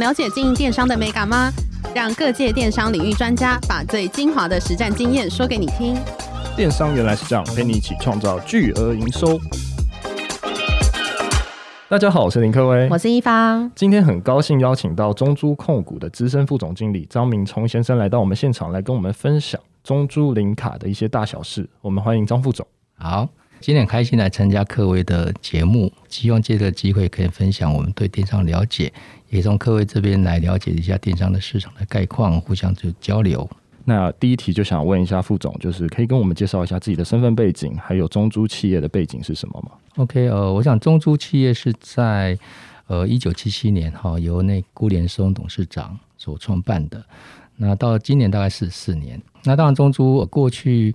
了解经营电商的美感吗？让各界电商领域专家把最精华的实战经验说给你听。电商原来是这样，陪你一起创造巨额营收。大家好，我是林科威，我是一方。今天很高兴邀请到中珠控股的资深副总经理张明聪先生来到我们现场，来跟我们分享中珠零卡的一些大小事。我们欢迎张副总。好。今天很开心来参加科威的节目，希望借这个机会可以分享我们对电商了解，也从科威这边来了解一下电商的市场的概况，互相就交流。那第一题就想问一下副总，就是可以跟我们介绍一下自己的身份背景，还有中租企业的背景是什么吗？OK，呃，我想中租企业是在呃一九七七年哈由那辜连松董事长所创办的，那到今年大概四十四年。那当然中租过去。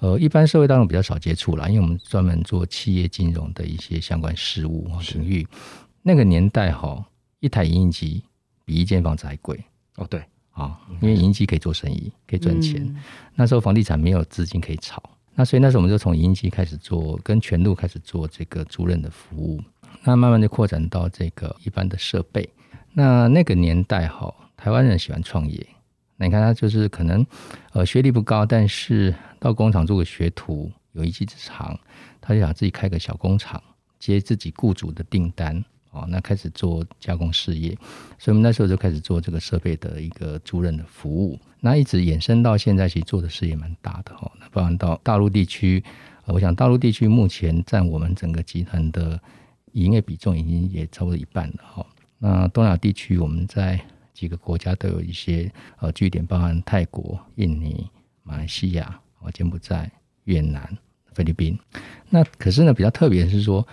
呃，一般社会当中比较少接触啦，因为我们专门做企业金融的一些相关事务领域。那个年代哈，一台影印机比一间房子还贵哦。对啊，因为影印机可以做生意，可以赚钱。嗯、那时候房地产没有资金可以炒，那所以那时候我们就从影印机开始做，跟全路开始做这个租赁的服务。那慢慢就扩展到这个一般的设备。那那个年代哈，台湾人喜欢创业。你看他就是可能，呃，学历不高，但是到工厂做个学徒，有一技之长，他就想自己开个小工厂，接自己雇主的订单，哦，那开始做加工事业。所以我们那时候就开始做这个设备的一个租赁的服务，那一直延伸到现在，其实做的事业蛮大的哈。那包含到大陆地区，我想大陆地区目前占我们整个集团的营业比重已经也超过一半了哈。那东亚地区我们在。几个国家都有一些呃据点，包含泰国、印尼、马来西亚、啊柬埔寨、越南、菲律宾。那可是呢，比较特别的是说，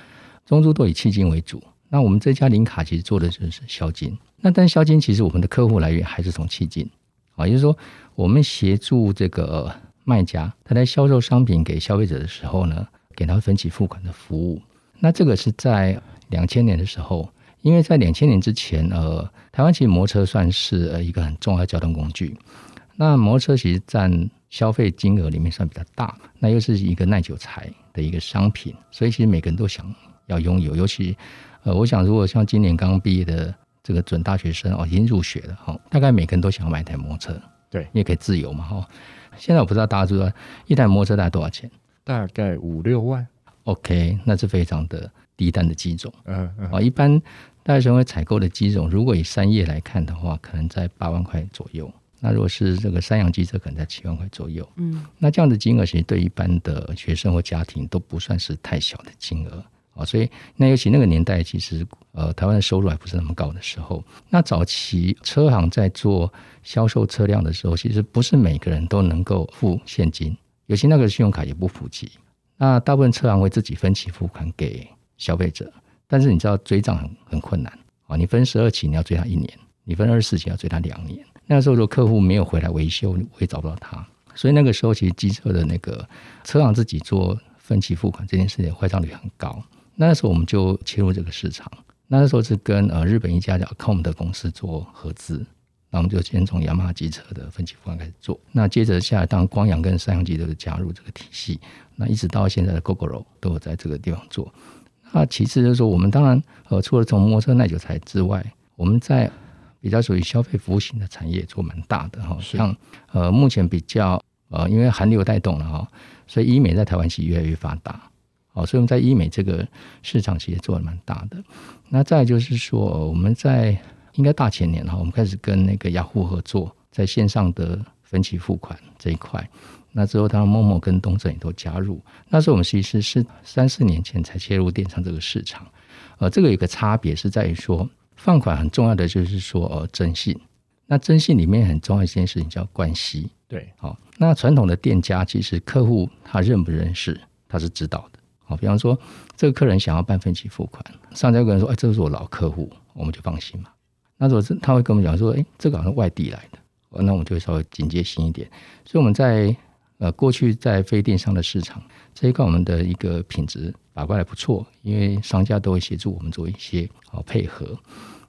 中珠都以企金为主。那我们这家零卡其实做的就是消金。那但消金其实我们的客户来源还是从企金啊，也就是说，我们协助这个卖家他在销售商品给消费者的时候呢，给他分期付款的服务。那这个是在两千年的时候。因为在两千年之前，呃，台湾其实摩托车算是呃一个很重要的交通工具。那摩托车其实占消费金额里面算比较大，那又是一个耐久材的一个商品，所以其实每个人都想要拥有。尤其，呃，我想如果像今年刚毕业的这个准大学生哦，已经入学了哈，大概每个人都想要买一台摩托车，对，因为可以自由嘛哈。现在我不知道大家知道一台摩托车大概多少钱？大概五六万。OK，那是非常的低单的机种，嗯嗯，啊，一般。大学生会采购的机种，如果以三叶来看的话，可能在八万块左右。那如果是这个三洋机车，可能在七万块左右。嗯，那这样的金额其实对一般的学生或家庭都不算是太小的金额啊。所以，那尤其那个年代，其实呃，台湾的收入还不是那么高的时候，那早期车行在做销售车辆的时候，其实不是每个人都能够付现金，尤其那个信用卡也不普及。那大部分车行会自己分期付款给消费者。但是你知道追账很很困难啊！你分十二期，你要追他一年；你分二十四期，要追他两年。那个时候，如果客户没有回来维修，我也找不到他。所以那个时候，其实机车的那个车行自己做分期付款这件事情，坏账率很高。那时候我们就切入这个市场。那时候是跟呃日本一家叫 COM 的公司做合资，那我们就先从雅马哈机车的分期付款开始做。那接着下来，当光阳跟三洋机都是加入这个体系，那一直到现在的 Gogoro 都有在这个地方做。那其次就是说，我们当然呃，除了从摩托车耐久材之外，我们在比较属于消费服务型的产业做蛮大的哈，像呃目前比较呃，因为韩流带动了哈，所以医美在台湾其实越来越发达，哦，所以我们在医美这个市场其实做的蛮大的。那再就是说，我们在应该大前年哈，我们开始跟那个雅虎合作，在线上的分期付款这一块。那之后，他们 Momo 跟东正也都加入。那时候我们其实是三四年前才切入电商这个市场。呃，这个有一个差别是在于说，放款很重要的就是说，呃，征信。那征信里面很重要一件事情叫关系。对，好。那传统的店家其实客户他认不认识，他是知道的。好，比方说这个客人想要办分期付款，上家有个人说，哎，这是我老客户，我们就放心嘛。那如果是他会跟我们讲说，哎，这个好像外地来的，那我们就会稍微警戒心一点。所以我们在呃，过去在非电商的市场这一块，我们的一个品质把关还不错，因为商家都会协助我们做一些好配合。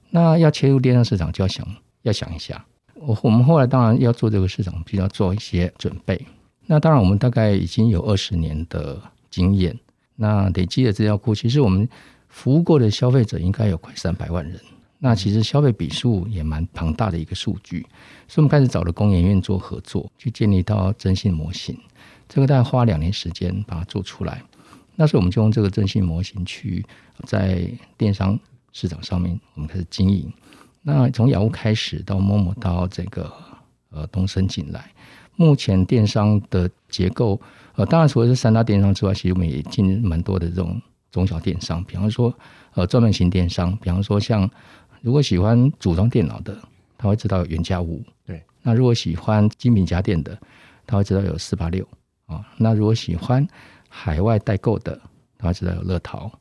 那要切入电商市场，就要想要想一下。我我们后来当然要做这个市场，必须要做一些准备。那当然，我们大概已经有二十年的经验，那累积的资料库，其实我们服务过的消费者应该有快三百万人。那其实消费笔数也蛮庞大的一个数据，所以我们开始找了工研院做合作，去建立到征信模型。这个大概花两年时间把它做出来。那时候我们就用这个征信模型去在电商市场上面，我们开始经营。那从雅虎开始到 Momo 到这个呃东森进来，目前电商的结构呃，当然除了这三大电商之外，其实我们也进蛮多的这种中小电商，比方说呃专门型电商，比方说像如果喜欢组装电脑的，他会知道有原价五。对，那如果喜欢精品家电的，他会知道有四八六。啊，那如果喜欢海外代购的，他会知道有乐淘。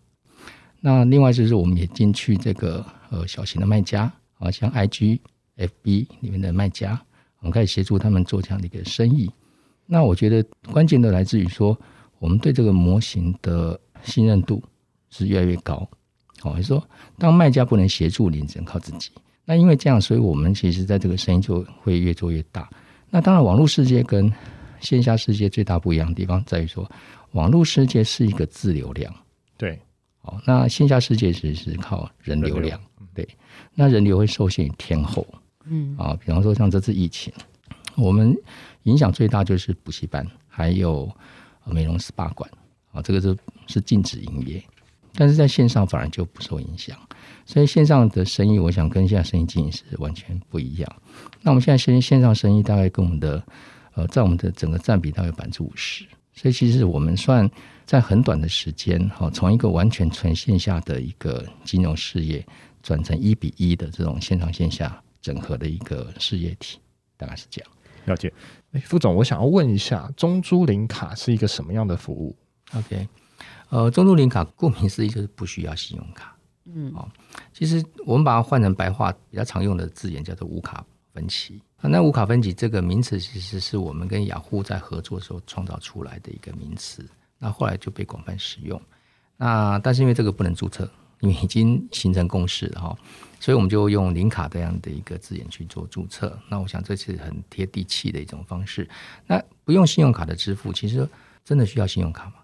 那另外就是我们也进去这个呃小型的卖家啊，像 IG、FB 里面的卖家，我们可以协助他们做这样的一个生意。那我觉得关键的来自于说，我们对这个模型的信任度是越来越高。好，就是说当卖家不能协助你，只能靠自己。那因为这样，所以我们其实在这个生意就会越做越大。那当然，网络世界跟线下世界最大不一样的地方在于说，网络世界是一个自流量，对，好，那线下世界其实是靠人流量，对，那人流会受限于天候，嗯，啊，比方说像这次疫情，我们影响最大就是补习班，还有美容 SPA 馆，啊，这个是是禁止营业，但是在线上反而就不受影响，所以线上的生意，我想跟现在生意经营是完全不一样。那我们现在线线上生意大概跟我们的呃，在我们的整个占比大概百分之五十，所以其实我们算在很短的时间，哈，从一个完全纯线下的一个金融事业，转成一比一的这种线上线下整合的一个事业体，大概是这样。了解。哎，副总，我想要问一下，中租零卡是一个什么样的服务？OK，呃，中度零卡顾名思义就是不需要信用卡。嗯，哦，其实我们把它换成白话比较常用的字眼，叫做无卡分期。那无卡分期这个名词，其实是我们跟雅虎在合作的时候创造出来的一个名词。那后来就被广泛使用。那但是因为这个不能注册，因为已经形成共识了哈，所以我们就用零卡这样的一个字眼去做注册。那我想这是很贴地气的一种方式。那不用信用卡的支付，其实真的需要信用卡吗？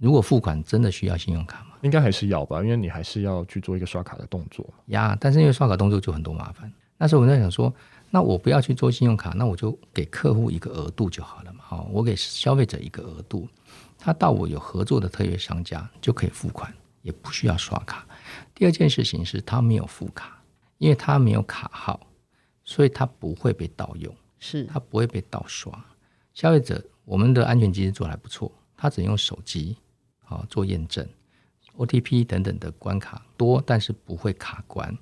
如果付款真的需要信用卡吗？应该还是要吧，因为你还是要去做一个刷卡的动作。呀，但是因为刷卡动作就很多麻烦。那时候我在想说。那我不要去做信用卡，那我就给客户一个额度就好了嘛。好，我给消费者一个额度，他到我有合作的特约商家就可以付款，也不需要刷卡。第二件事情是他没有付卡，因为他没有卡号，所以他不会被盗用，是他不会被盗刷。消费者，我们的安全机制做得还不错，他只用手机啊做验证，OTP 等等的关卡多，但是不会卡关。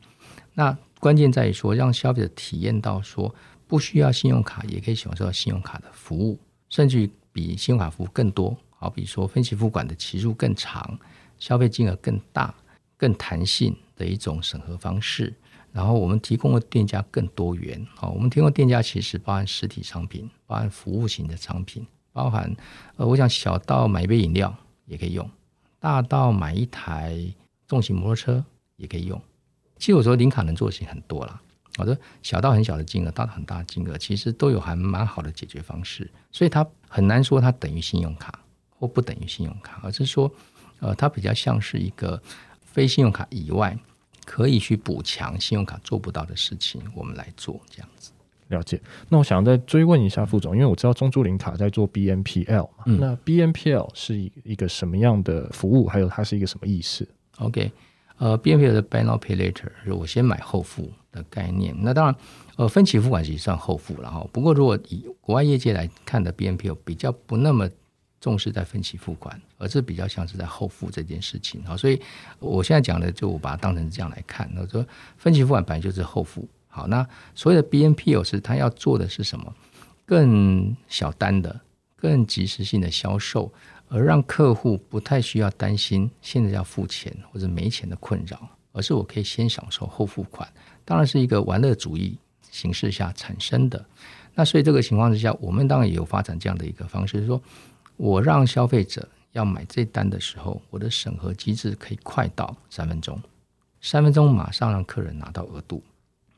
那关键在于说，让消费者体验到说，不需要信用卡也可以享受到信用卡的服务，甚至于比信用卡服务更多。好比说分期付款的期数更长，消费金额更大、更弹性的一种审核方式。然后我们提供的店家更多元。好，我们提供的店家其实包含实体商品，包含服务型的商品，包含呃，我想小到买一杯饮料也可以用，大到买一台重型摩托车也可以用。其实有时候零卡能做的事情很多啦，我说小到很小的金额，大到很大的金额，其实都有还蛮好的解决方式，所以它很难说它等于信用卡或不等于信用卡，而是说，呃，它比较像是一个非信用卡以外可以去补强信用卡做不到的事情，我们来做这样子。了解。那我想再追问一下副总，因为我知道中珠林卡在做 BNPL 嘛，嗯，那 BNPL 是一个什么样的服务，还有它是一个什么意思？OK。呃，BNPL 的 Buy Now Pay Later 是我先买后付的概念。那当然，呃，分期付款其实算后付了哈。不过，如果以国外业界来看的 BNPL 比较不那么重视在分期付款，而是比较像是在后付这件事情。啊，所以我现在讲的就我把它当成这样来看。那说分期付款本来就是后付。好，那所谓的 BNPL 是它要做的是什么？更小单的、更即时性的销售。而让客户不太需要担心现在要付钱或者没钱的困扰，而是我可以先享受后付款，当然是一个玩乐主义形式下产生的。那所以这个情况之下，我们当然也有发展这样的一个方式，就是说我让消费者要买这单的时候，我的审核机制可以快到三分钟，三分钟马上让客人拿到额度，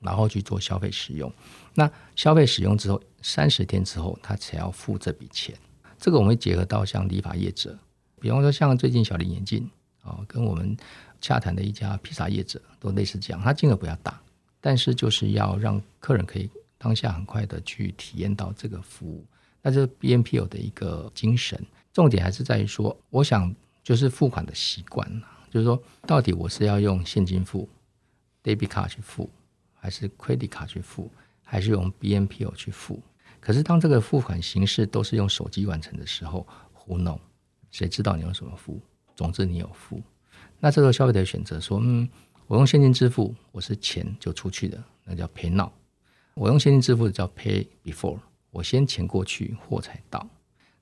然后去做消费使用。那消费使用之后，三十天之后他才要付这笔钱。这个我们会结合到像理发业者，比方说像最近小林眼镜啊，跟我们洽谈的一家披萨业者都类似这样，他金额比较大，但是就是要让客人可以当下很快的去体验到这个服务。那这 BNPL 的一个精神，重点还是在于说，我想就是付款的习惯，就是说到底我是要用现金付，debit card 去付，还是 credit card 去付，还是用 BNPL 去付？可是当这个付款形式都是用手机完成的时候，糊弄，谁知道你用什么付？总之你有付。那这时候消费者选择说，嗯，我用现金支付，我是钱就出去的，那叫 Pay Now；我用现金支付的叫 Pay Before。我先钱过去，货才到。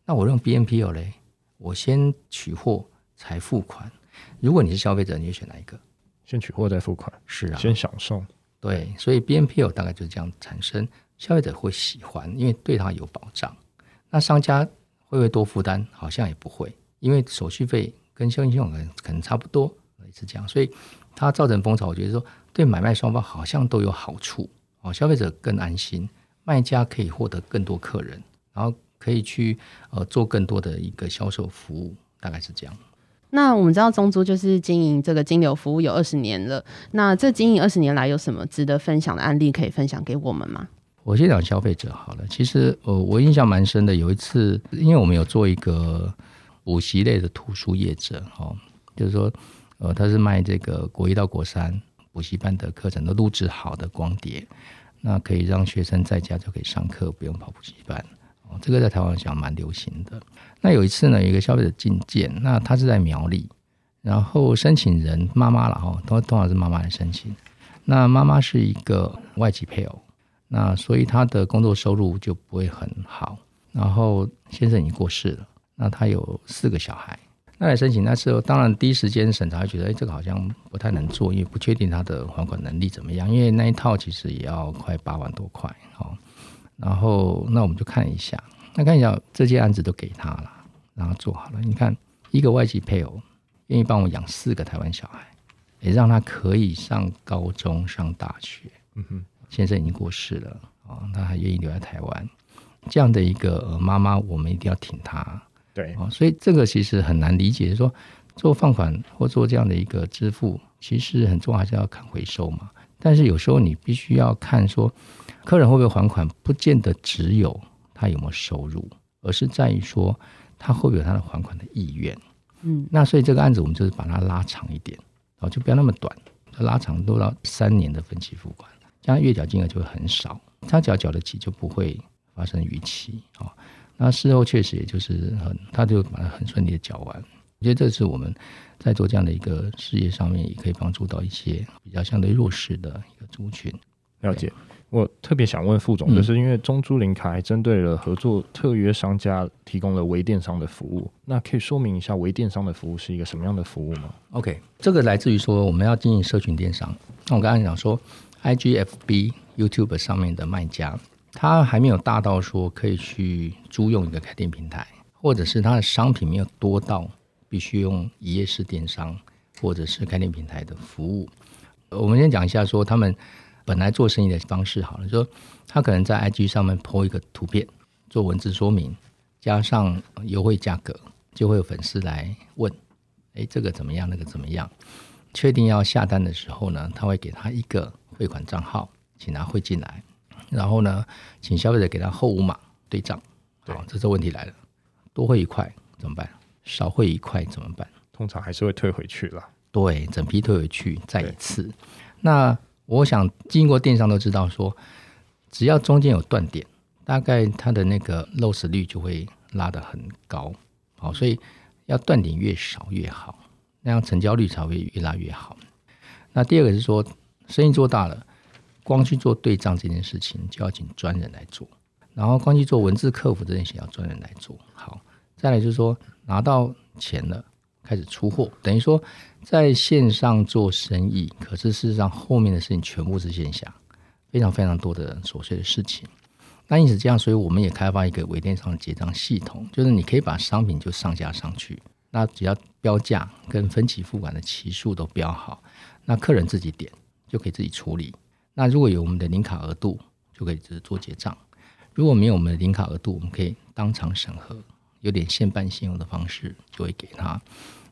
那我用 BNPL 嘞，我先取货才付款。如果你是消费者，你会选哪一个？先取货再付款。是啊，先享受。对，所以 BNPL 大概就是这样产生，消费者会喜欢，因为对他有保障。那商家会不会多负担？好像也不会，因为手续费跟消费信用可能可能差不多，是这样。所以它造成风潮，我觉得说对买卖双方好像都有好处哦，消费者更安心。卖家可以获得更多客人，然后可以去呃做更多的一个销售服务，大概是这样。那我们知道中租就是经营这个金流服务有二十年了，那这经营二十年来有什么值得分享的案例可以分享给我们吗？我先讲消费者好了，其实呃我印象蛮深的，有一次因为我们有做一个补习类的图书业者哦，就是说呃他是卖这个国一到国三补习班的课程都录制好的光碟。那可以让学生在家就可以上课，不用跑补习班这个在台湾讲蛮流行的。那有一次呢，有一个消费者进件，那他是在苗栗，然后申请人妈妈了哈，通通常是妈妈来申请。那妈妈是一个外籍配偶，那所以他的工作收入就不会很好。然后先生已经过世了，那他有四个小孩。那来申请那时候，当然第一时间审查觉得，哎，这个好像不太能做，因为不确定他的还款能力怎么样。因为那一套其实也要快八万多块，哦。然后那我们就看一下，那看一下这些案子都给他了，然后做好了。你看，一个外籍配偶愿意帮我养四个台湾小孩，也让他可以上高中、上大学。嗯哼，先生已经过世了，啊，他还愿意留在台湾，这样的一个妈妈，我们一定要挺他。对啊，所以这个其实很难理解，说做放款或做这样的一个支付，其实很重要，还是要看回收嘛。但是有时候你必须要看说，客人会不会还款，不见得只有他有没有收入，而是在于说他会不会有他的还款的意愿。嗯，那所以这个案子我们就是把它拉长一点，哦，就不要那么短，拉长都到三年的分期付款，这样月缴金额就会很少，他只要缴得起就不会发生逾期啊。那事后确实也就是很，他就把它很顺利的缴完。我觉得这是我们在做这样的一个事业上面，也可以帮助到一些比较相对弱势的一个族群。了解。我特别想问副总，就是因为中租林卡还针对了合作特约商家提供了微电商的服务，那可以说明一下微电商的服务是一个什么样的服务吗？OK，这个来自于说我们要经营社群电商。那我刚才讲说，IGFB YouTube 上面的卖家。他还没有大到说可以去租用一个开店平台，或者是他的商品没有多到必须用一页式电商或者是开店平台的服务。我们先讲一下说他们本来做生意的方式好了，就说他可能在 IG 上面 po 一个图片，做文字说明，加上优惠价格，就会有粉丝来问：哎，这个怎么样？那个怎么样？确定要下单的时候呢，他会给他一个汇款账号，请他汇进来。然后呢，请消费者给他后五码对账。好，这时候问题来了，多汇一块怎么办？少汇一块怎么办？通常还是会退回去了。对，整批退回去再一次。那我想经过电商都知道说，只要中间有断点，大概它的那个漏失率就会拉得很高。好，所以要断点越少越好，那样成交率才会越拉越好。那第二个是说，生意做大了。光去做对账这件事情，就要请专人来做，然后光去做文字客服这件事情，要专人来做。好，再来就是说拿到钱了，开始出货，等于说在线上做生意，可是事实上后面的事情全部是线下，非常非常多的琐碎的事情。那因此这样，所以我们也开发一个微电商结账系统，就是你可以把商品就上架上去，那只要标价跟分期付款的期数都标好，那客人自己点就可以自己处理。那如果有我们的零卡额度，就可以只做结账；如果没有我们的零卡额度，我们可以当场审核，有点现办现用的方式就会给他。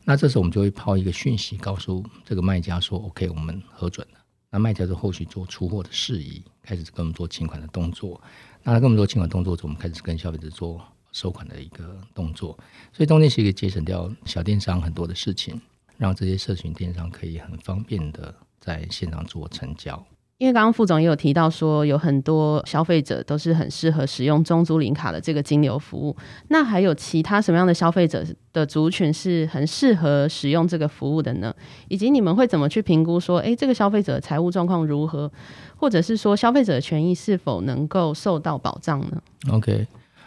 那这时候我们就会抛一个讯息，告诉这个卖家说：“OK，我们核准了。”那卖家就后续做出货的事宜，开始跟我们做清款的动作。那他跟我们做清款动作，我们开始跟消费者做收款的一个动作。所以中间其实可以节省掉小电商很多的事情，让这些社群电商可以很方便的在线上做成交。因为刚刚副总也有提到说，有很多消费者都是很适合使用中租零卡的这个金流服务。那还有其他什么样的消费者的族群是很适合使用这个服务的呢？以及你们会怎么去评估说，诶，这个消费者财务状况如何，或者是说消费者的权益是否能够受到保障呢？OK，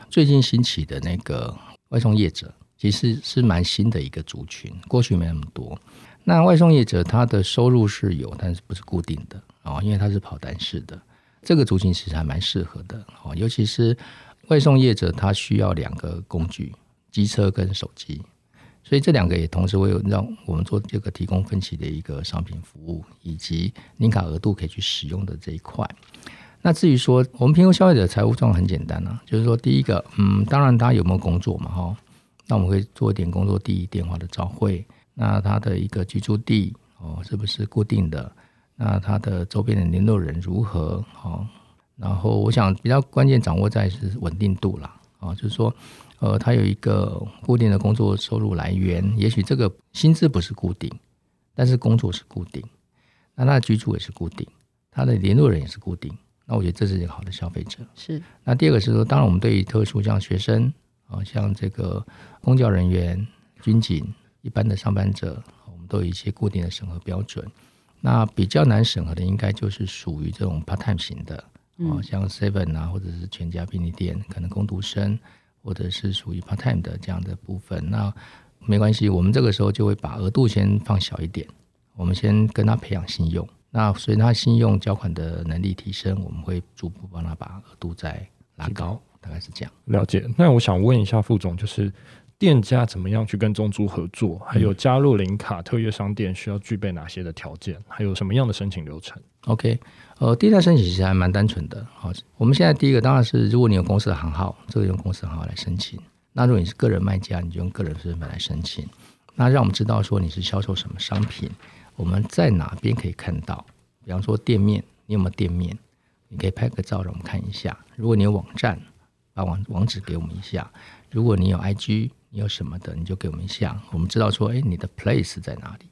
最近兴起的那个外送业者，其实是蛮新的一个族群，过去没那么多。那外送业者他的收入是有，但是不是固定的。哦，因为它是跑单式的，这个族群其实还蛮适合的哦。尤其是外送业者，他需要两个工具，机车跟手机，所以这两个也同时会有让我们做这个提供分期的一个商品服务，以及零卡额度可以去使用的这一块。那至于说我们评估消费者财务状况很简单啊，就是说第一个，嗯，当然他有没有工作嘛，哈，那我们会做一点工作第一电话的照会，那他的一个居住地哦，是不是固定的？那他的周边的联络人如何？好，然后我想比较关键掌握在是稳定度啦。啊，就是说，呃，他有一个固定的工作收入来源，也许这个薪资不是固定，但是工作是固定，那他的居住也是固定，他的联络人也是固定，那我觉得这是一个好的消费者。是。那第二个是说，当然我们对于特殊像学生啊，像这个公教人员、军警一般的上班者，我们都有一些固定的审核标准。那比较难审核的，应该就是属于这种 part time 型的，哦、嗯，像 Seven 啊，或者是全家便利店，可能工读生，或者是属于 part time 的这样的部分。那没关系，我们这个时候就会把额度先放小一点，我们先跟他培养信用。那随着他信用交款的能力提升，我们会逐步帮他把额度再拉高，大概是这样。了解。那我想问一下副总，就是。店家怎么样去跟中租合作？还有加入零卡特约商店需要具备哪些的条件？还有什么样的申请流程？OK，呃，店家申请其实还蛮单纯的。好，我们现在第一个当然是，如果你有公司的行号，这个用公司行号来申请。那如果你是个人卖家，你就用个人身份来申请。那让我们知道说你是销售什么商品，我们在哪边可以看到？比方说店面，你有没有店面？你可以拍个照让我们看一下。如果你有网站，把网网址给我们一下。如果你有 IG。你有什么的，你就给我们一下，我们知道说，哎，你的 place 在哪里。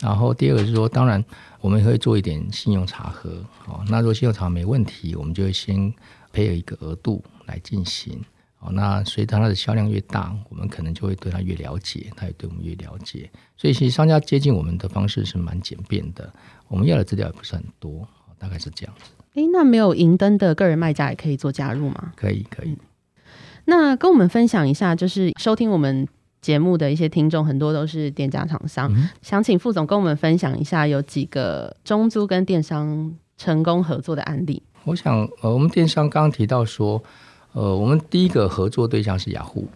然后第二个是说，当然我们也会做一点信用查核，哦，那如果信用查没问题，我们就会先配有一个额度来进行。哦，那随着它的销量越大，我们可能就会对它越了解，它也对我们越了解。所以其实商家接近我们的方式是蛮简便的，我们要的资料也不是很多，大概是这样子。哎，那没有银灯的个人卖家也可以做加入吗？可以，可以。嗯那跟我们分享一下，就是收听我们节目的一些听众，很多都是店家厂商，嗯、想请副总跟我们分享一下，有几个中租跟电商成功合作的案例。我想，呃，我们电商刚刚提到说，呃，我们第一个合作对象是雅虎，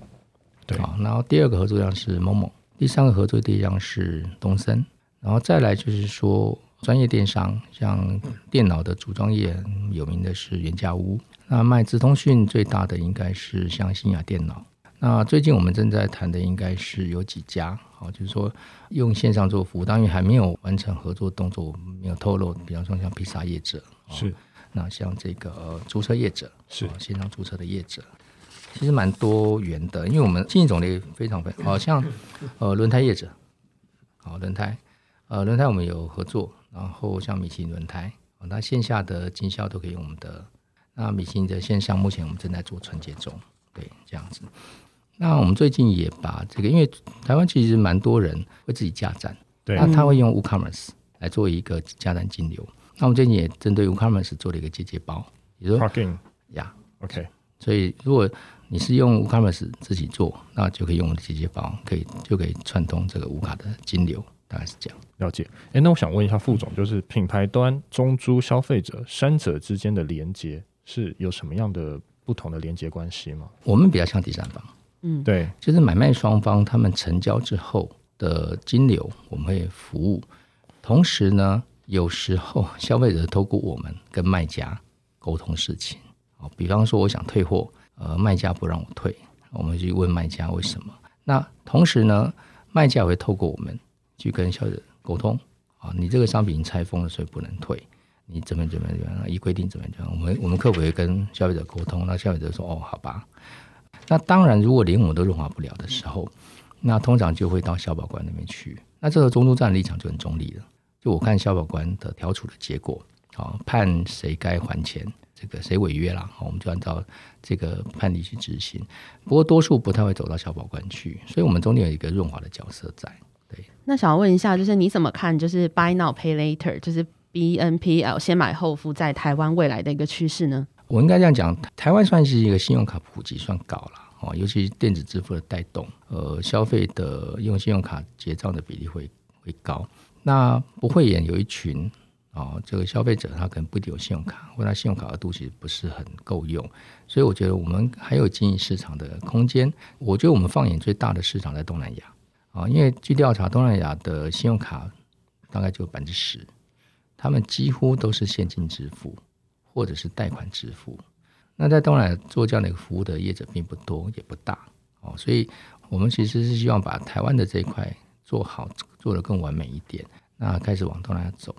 对，好，然后第二个合作对象是 Momo，第三个合作对象是东森，然后再来就是说专业电商，像电脑的组装业有名的是原家屋。那卖资通讯最大的应该是像新雅电脑。那最近我们正在谈的应该是有几家，好，就是说用线上做服务，当然还没有完成合作动作，我没有透露。比方说像披萨业者，是，那像这个租车业者，是线上租车的业者，其实蛮多元的，因为我们经营种类非常非常，好像呃轮胎业者，好轮胎，呃轮胎我们有合作，然后像米其林轮胎，那线下的经销都可以用我们的。那米其林的线上目前我们正在做承接中，对，这样子。那我们最近也把这个，因为台湾其实蛮多人会自己架站，对，那他会用 WooCommerce 来做一个架站金流。那我们最近也针对 WooCommerce 做了一个结节包，也就是说，呀，OK。所以如果你是用 WooCommerce 自己做，那就可以用结节包，可以就可以串通这个无卡的金流，大概是这样。了解。哎，那我想问一下副总，就是品牌端中租消费者三者之间的连接。是有什么样的不同的连接关系吗？我们比较像第三方，嗯，对，就是买卖双方他们成交之后的金流，我们会服务。同时呢，有时候消费者透过我们跟卖家沟通事情，哦，比方说我想退货，呃，卖家不让我退，我们去问卖家为什么。那同时呢，卖家也会透过我们去跟消费者沟通啊，你这个商品拆封了，所以不能退，你怎么怎么怎么样，依规定怎么怎么样，我们我们客服会跟消费者沟通，那消费者说哦，好吧。那当然，如果连我们都润滑不了的时候，那通常就会到消保官那边去。那这个中租站立场就很中立了，就我看消保官的调处的结果，好判谁该还钱，这个谁违约了，我们就按照这个判例去执行。不过多数不太会走到消保官去，所以我们中间有一个润滑的角色在。对，那想要问一下，就是你怎么看，就是 Buy Now Pay Later，就是 BNPL 先买后付，在台湾未来的一个趋势呢？我应该这样讲，台湾算是一个信用卡普及算高了。哦，尤其是电子支付的带动，呃，消费的用信用卡结账的比例会会高。那不会也有一群哦，这个消费者他可能不一定有信用卡，或他信用卡额度其实不是很够用，所以我觉得我们还有经营市场的空间。我觉得我们放眼最大的市场在东南亚啊，因为据调查，东南亚的信用卡大概就百分之十，他们几乎都是现金支付或者是贷款支付。那在东南亚做这样的一个服务的业者并不多，也不大哦，所以我们其实是希望把台湾的这一块做好，做得更完美一点。那开始往东南亚走，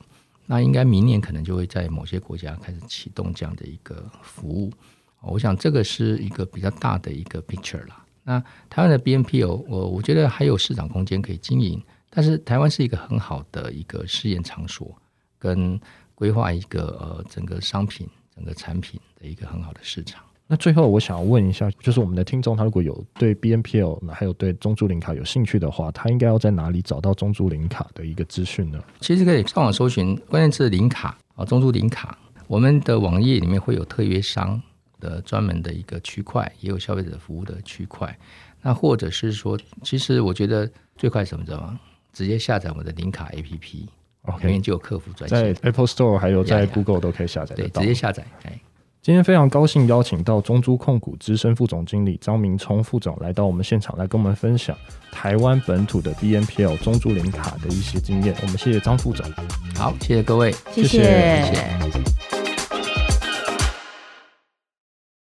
那应该明年可能就会在某些国家开始启动这样的一个服务。我想这个是一个比较大的一个 picture 啦。那台湾的 BNPL，我我觉得还有市场空间可以经营，但是台湾是一个很好的一个试验场所，跟规划一个呃整个商品。整个产品的一个很好的市场。那最后我想要问一下，就是我们的听众，他如果有对 BNPL 还有对中租零卡有兴趣的话，他应该要在哪里找到中租零卡的一个资讯呢？其实可以上网搜寻关键字“零卡”啊，中租零卡。我们的网页里面会有特约商的专门的一个区块，也有消费者服务的区块。那或者是说，其实我觉得最快什么知道吗？直接下载我们的零卡 APP。OK，里面就有客服专线，在 Apple Store 还有在 Google 都可以下载得到。对，直接下载。今天非常高兴邀请到中珠控股资深副总经理张明聪副总来到我们现场，来跟我们分享台湾本土的 BNPL 中珠零卡的一些经验。我们谢谢张副总。好，谢谢各位，谢谢。谢谢。